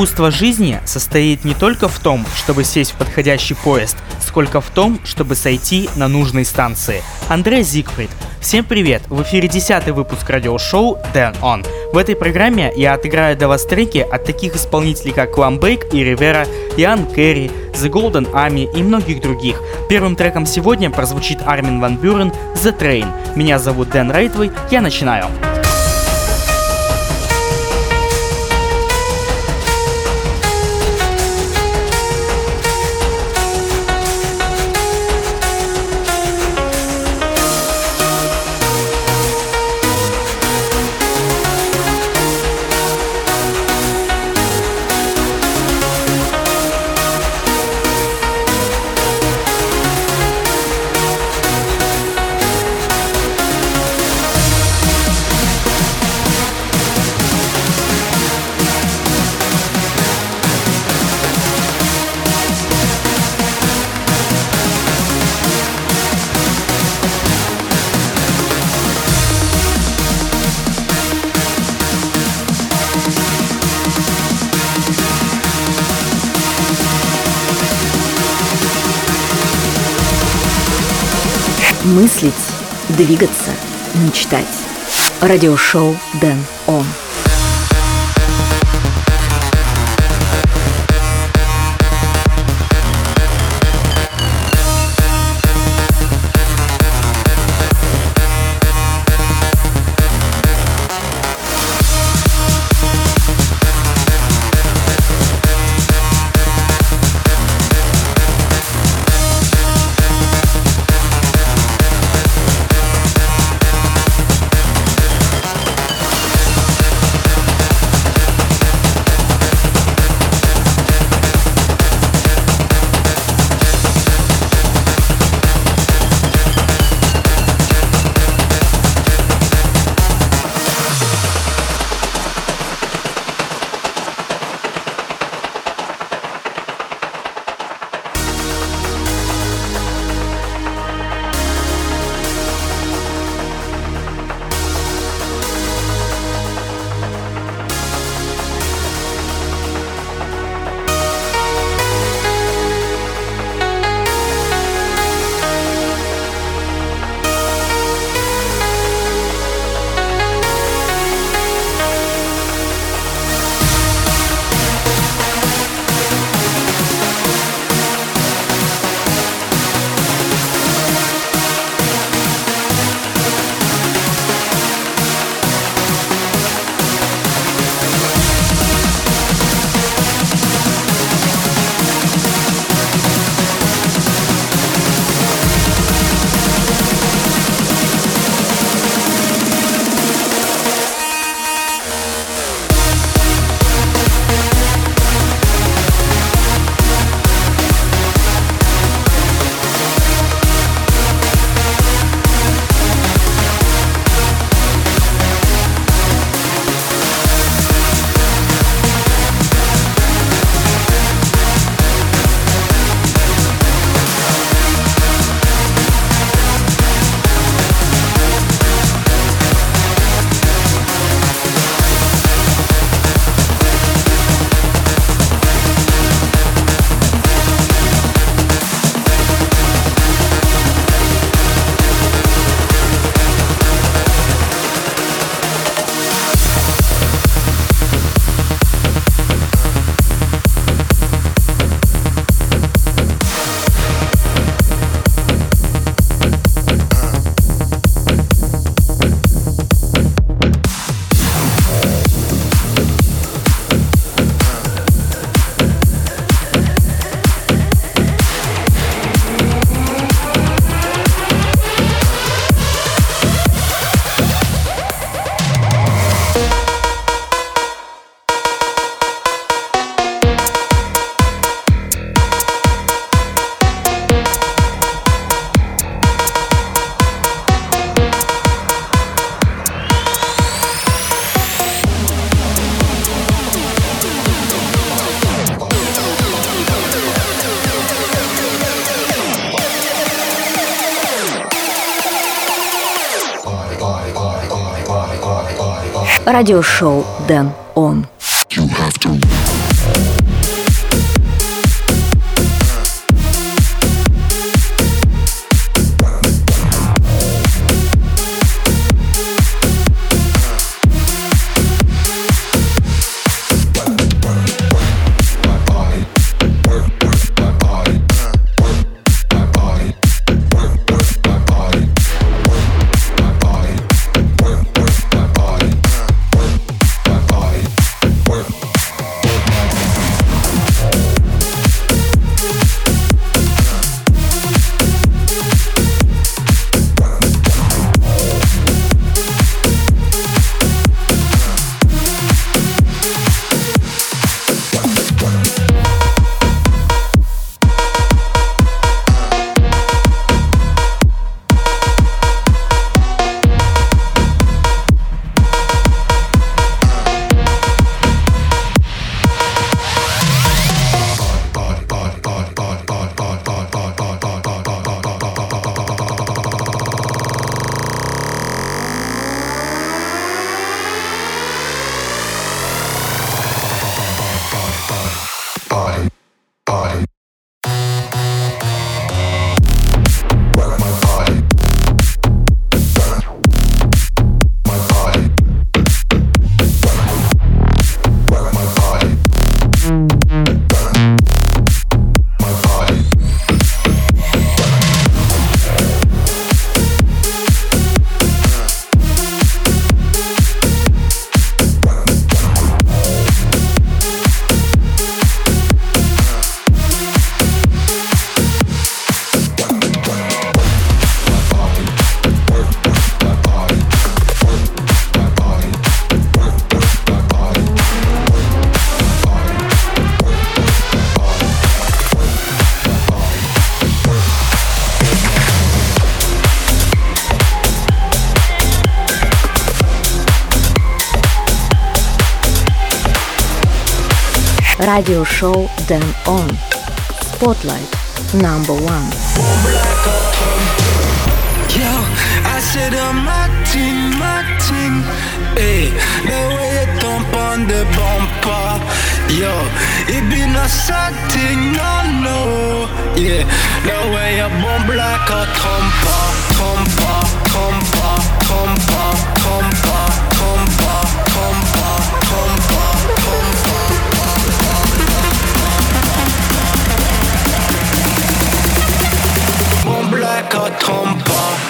Искусство жизни состоит не только в том, чтобы сесть в подходящий поезд, сколько в том, чтобы сойти на нужной станции. Андрей Зигфрид. Всем привет! В эфире 10 выпуск радиошоу Dan On. В этой программе я отыграю для вас треки от таких исполнителей, как Ламбейк и Ривера, Иоанн Керри, The Golden Army и многих других. Первым треком сегодня прозвучит Армин Ван Бюрен The Train. Меня зовут Дэн Рейтвей, я начинаю. Мыслить, двигаться, мечтать. Радиошоу Дэн Он. Радиошоу Дэн Он. radio show Then On. Spotlight number one. Yo, I said I'm my team, my team. Hey, the way you thump on the bumper. Yo, it be no something, no, no. Yeah, the way you bump like a thumper, thumper. quand on part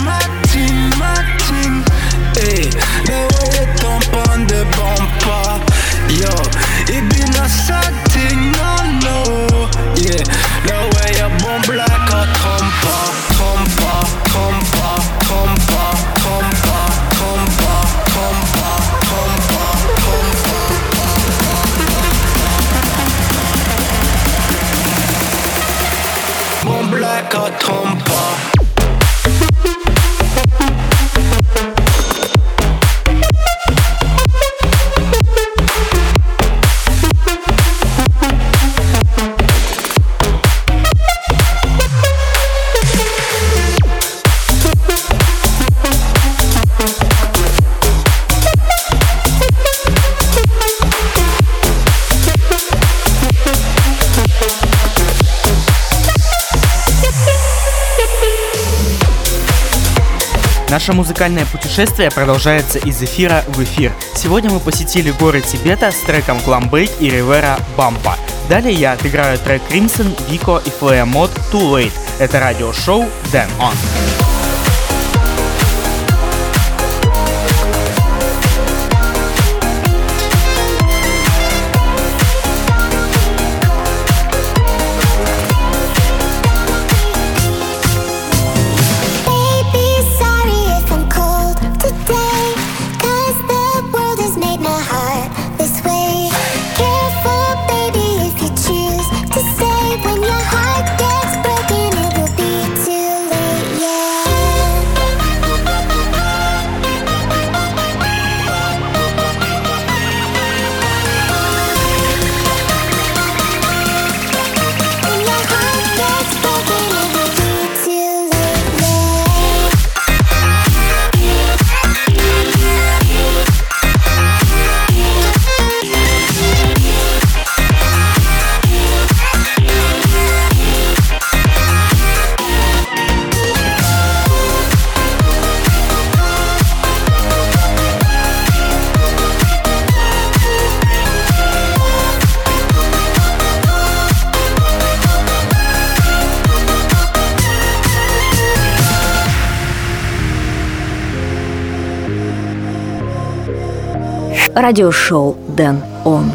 Наше музыкальное путешествие продолжается из эфира в эфир. Сегодня мы посетили горы Тибета с треком Glambayk и Rivera Bumpa. Далее я отыграю трек Crimson, Vico и Flea Mod Too Late. Это радиошоу Dan On. Радиошоу Дэн Он.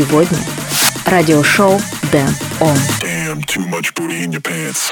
Сегодня. Радиошоу Дэн Он. Damn, too much booty in your pants.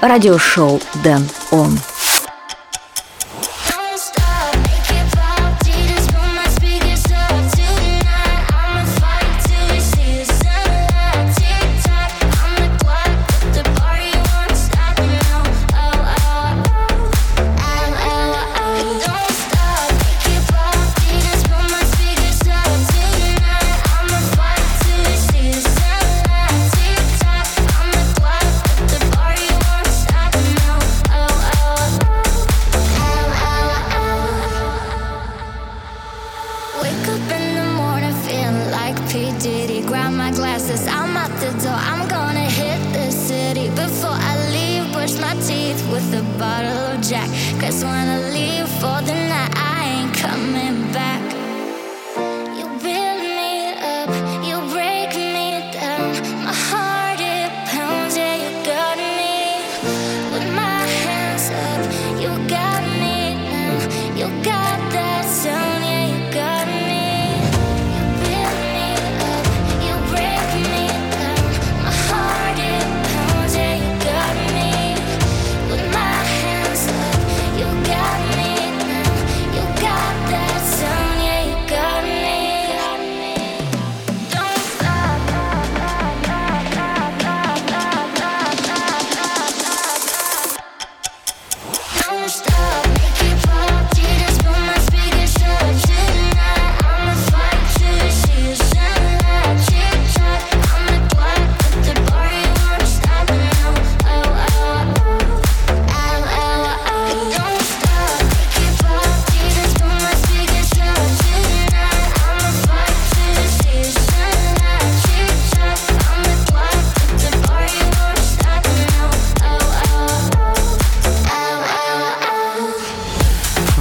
Радиошоу Дэн Он.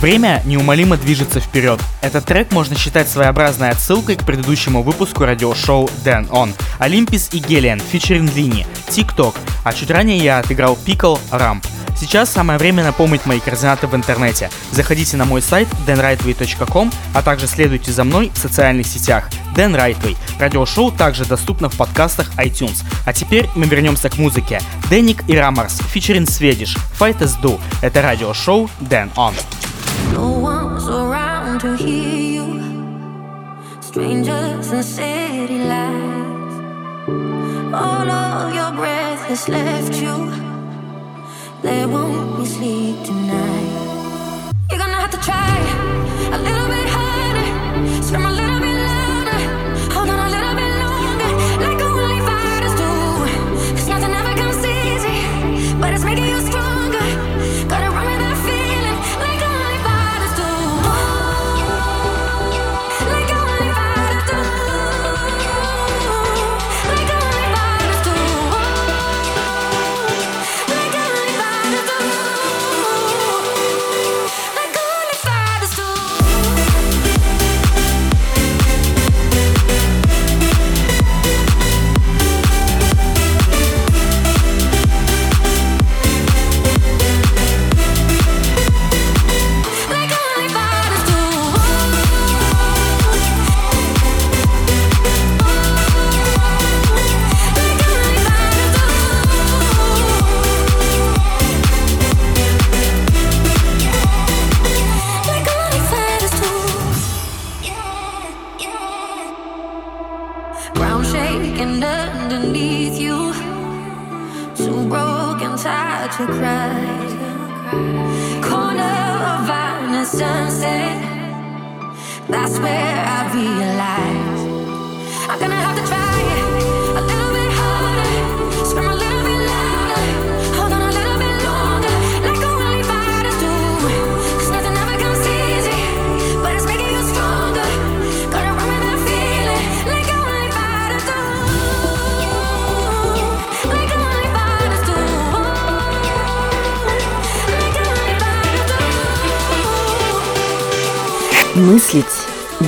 Время неумолимо движется вперед. Этот трек можно считать своеобразной отсылкой к предыдущему выпуску радиошоу Dan On. Олимпис и Гелиан, фичеринг Лини, TikTok, а чуть ранее я отыграл Pickle Ramp. Сейчас самое время напомнить мои координаты в интернете. Заходите на мой сайт danrightway.com, а также следуйте за мной в социальных сетях. Dan Rightway. Радиошоу также доступно в подкастах iTunes. А теперь мы вернемся к музыке. Деник и Рамарс, фичеринг Swedish, Fight as Do. Это радиошоу Dan On. No one's around to hear you. Strangers and city lights. All of your breath has left you. There won't be sleep tonight. You're gonna have to try a little bit harder.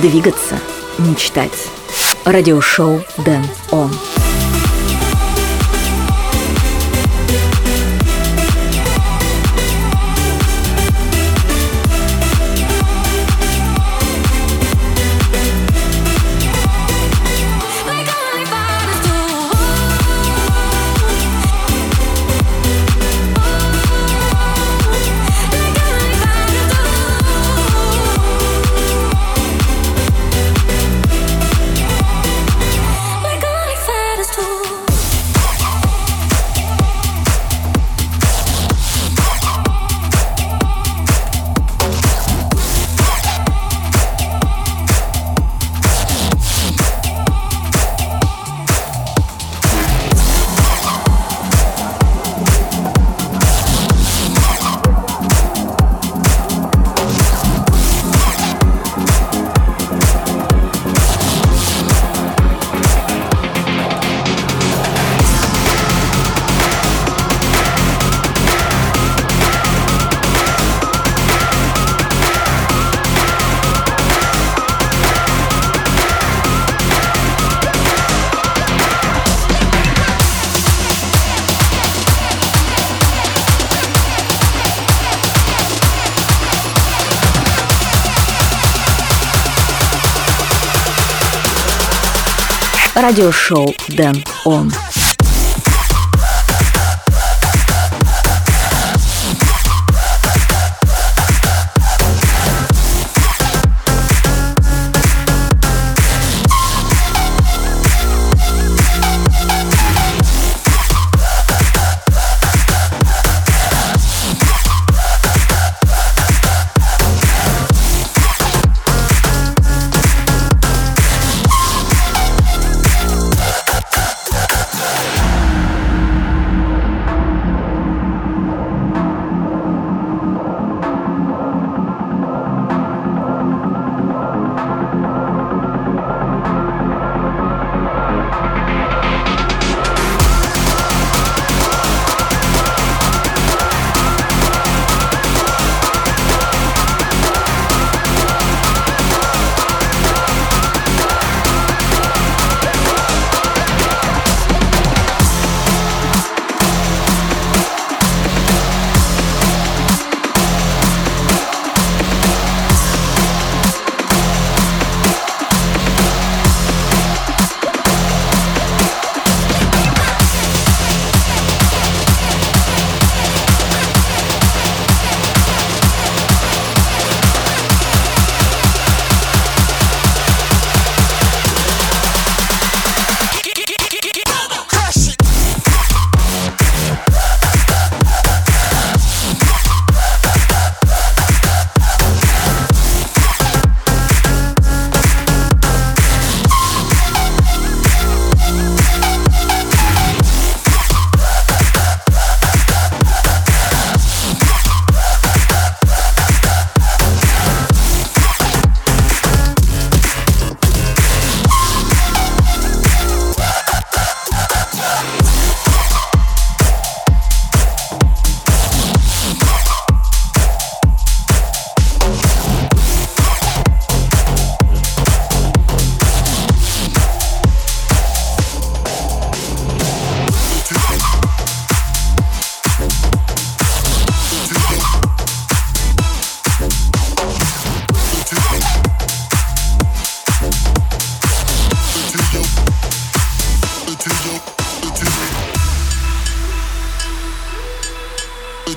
Двигаться, мечтать. Радиошоу Дэн радиошоу Дэн Он.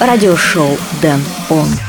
Радиошоу Дэн Он.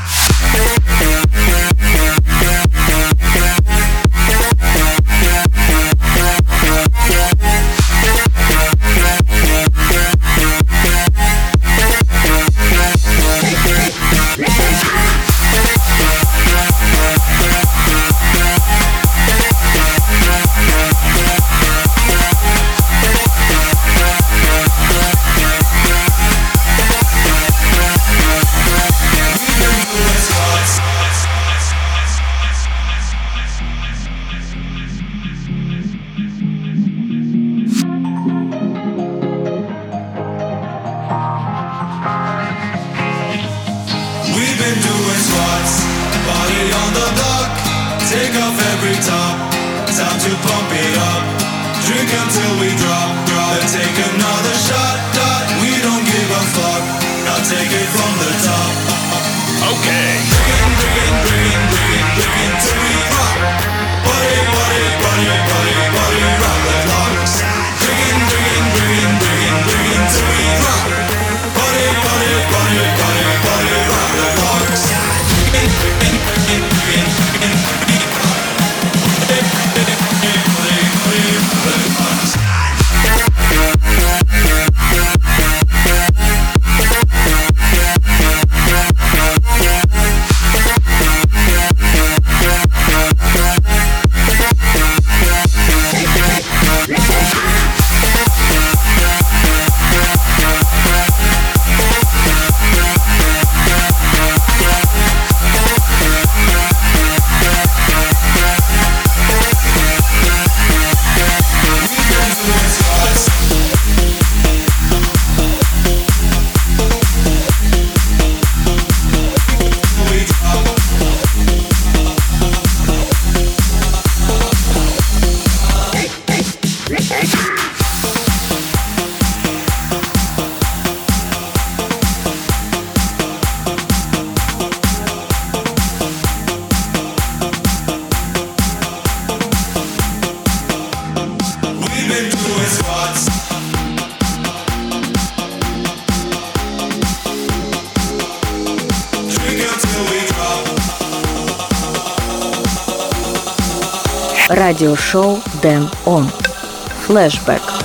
Радиошоу Дэн Он. Флэшбэк.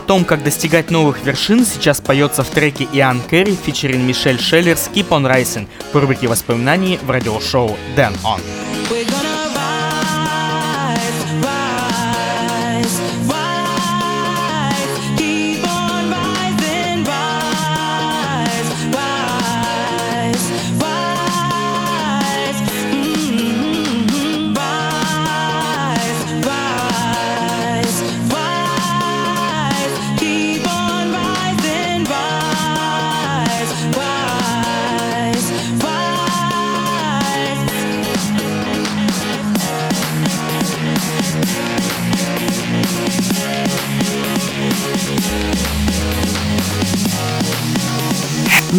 Том, как достигать новых вершин, сейчас поется в треке Иоанн Керри, фичерин Мишель Шеллерс «Keep on Rising» в рубрике воспоминаний в радиошоу «Dan On».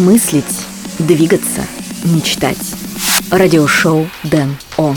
Мыслить, двигаться, мечтать. Радиошоу Дэн Он.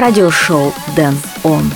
Радиошоу Дэн Он.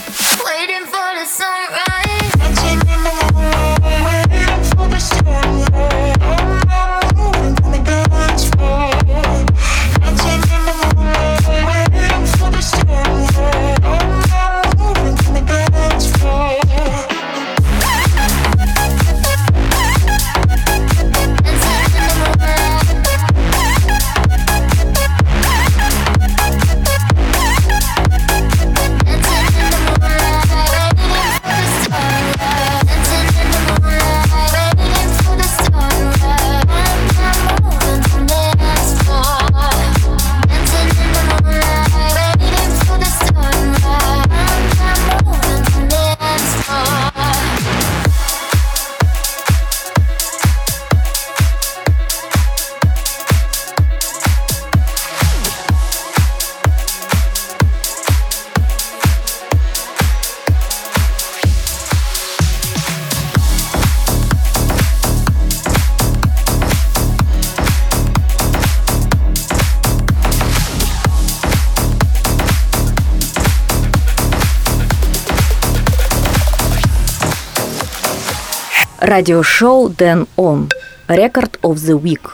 Радиошоу Дэн Он. Record of the Week.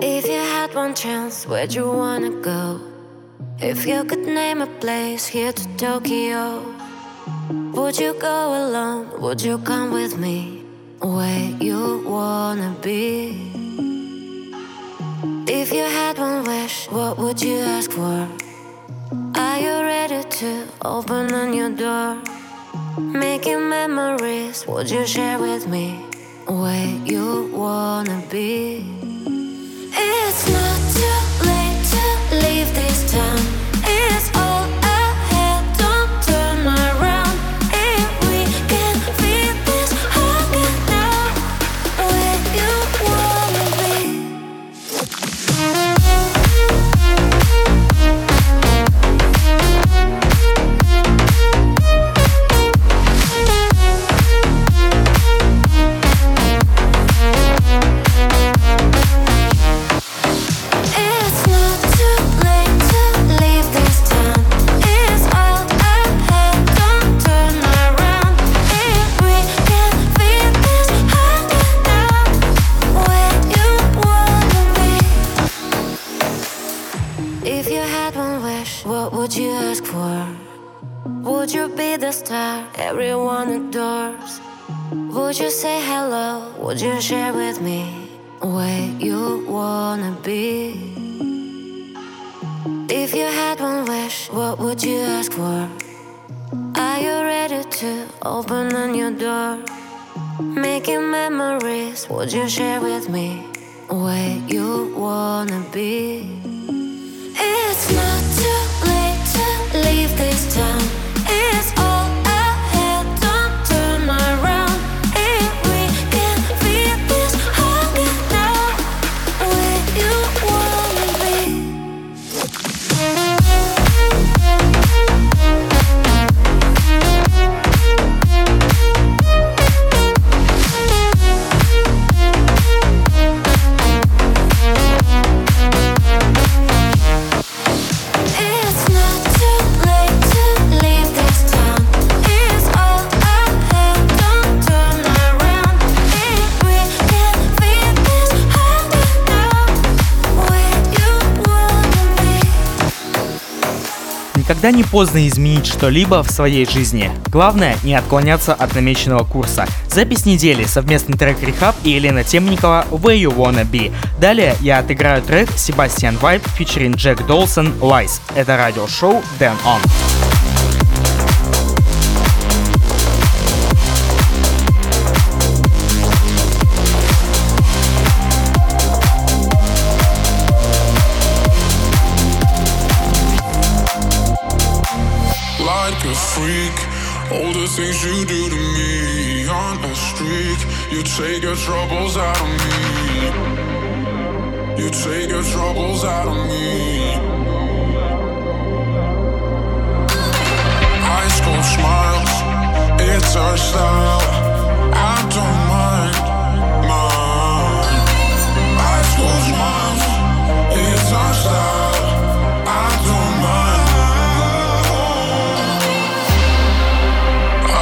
If you had one chance, where'd you wanna go? If you could name a place here to Tokyo, would you go alone? Would you come with me? Where you wanna be? If you had one wish, what would you ask for? Are you ready to open on your door? Making memories, would you share with me where you wanna be? It's not too late to leave this Would you be the star everyone adores? Would you say hello? Would you share with me? where you wanna be. If you had one wish, what would you ask for? Are you ready to open on your door? Making memories, would you share with me where you wanna be? Никогда не поздно изменить что-либо в своей жизни. Главное не отклоняться от намеченного курса. Запись недели, совместный трек Рехаб и Елена Темникова Where You Wanna Be. Далее я отыграю трек Себастьян Вайп featuring Джек Долсон Lies. Это радиошоу Дэн On. take your troubles out of me. You take your troubles out of me. High school smiles, it's our style. I don't mind, mind. High school smiles, it's our style. I don't mind.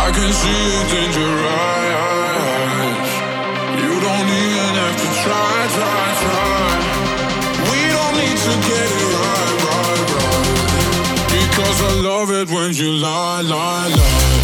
I can see it in your eyes. love it when you lie, lie, lie.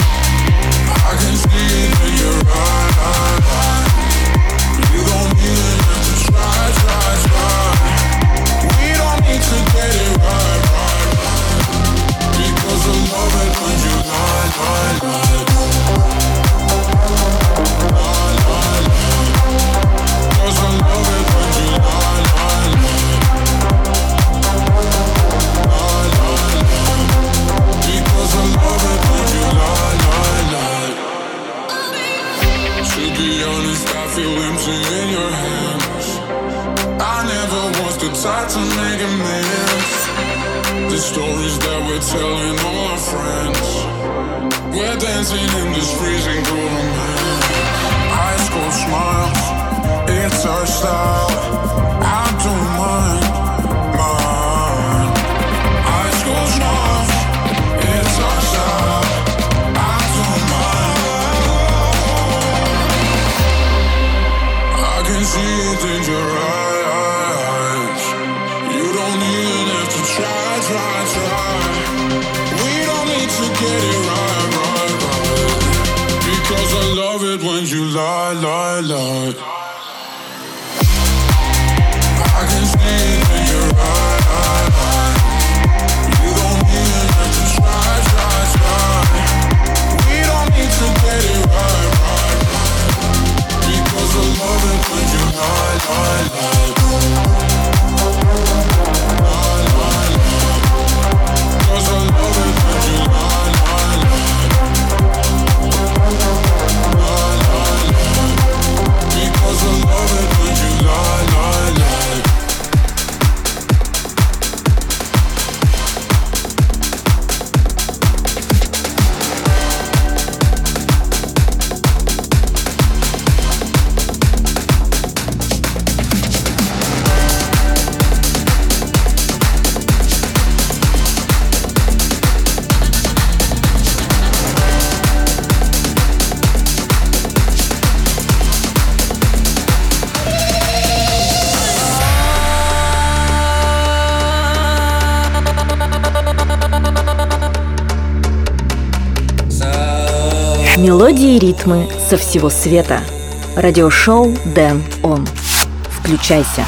to make amends. The stories that we're telling all our friends. We're dancing in this freezing cold man. High school smiles, it's our style. la la la. ритмы со всего света. Радиошоу Дэн Он. Включайся.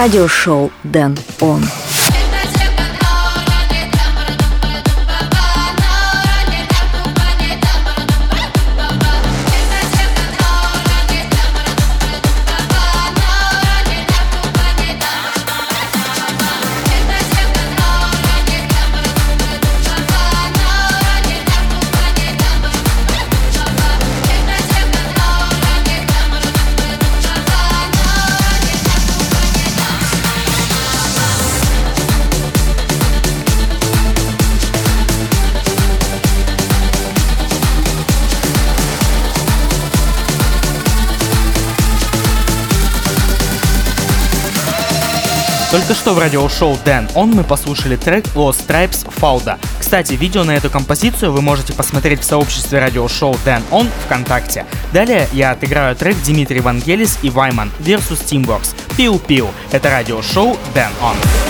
радиошоу «Дэн Он». Только что в радиошоу Dan On мы послушали трек Lost Stripes Fauda. Кстати, видео на эту композицию вы можете посмотреть в сообществе радиошоу Dan On ВКонтакте. Далее я отыграю трек Дмитрий Вангелис и Вайман versus Teamworks. Пиу-пиу. Это радиошоу Dan On.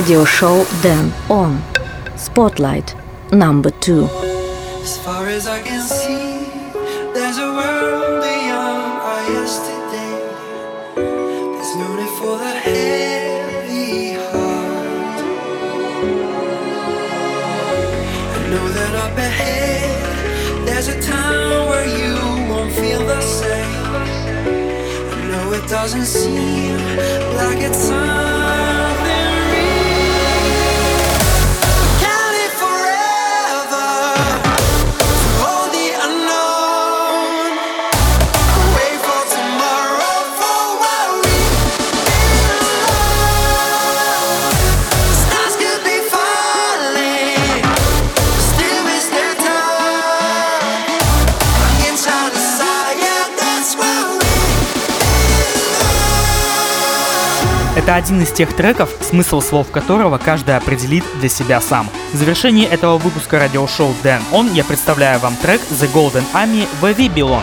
radio show Then On. Spotlight number two. As far as I can see, there's a world beyond our yesterday. There's no need for the heavy heart. I know that up ahead, there's a time where you won't feel the same. I know it doesn't seem like it's time. Это один из тех треков, смысл слов которого каждый определит для себя сам. В завершении этого выпуска радиошоу Dan On я представляю вам трек The Golden Army Where We Belong.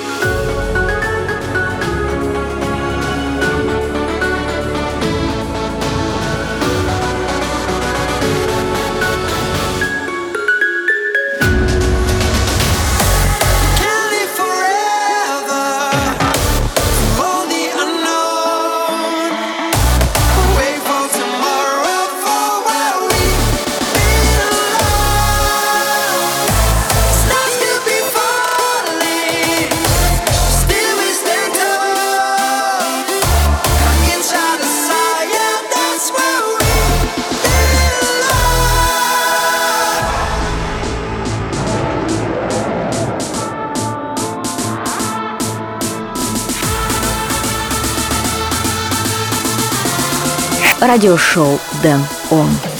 Радиошоу Дэн Он.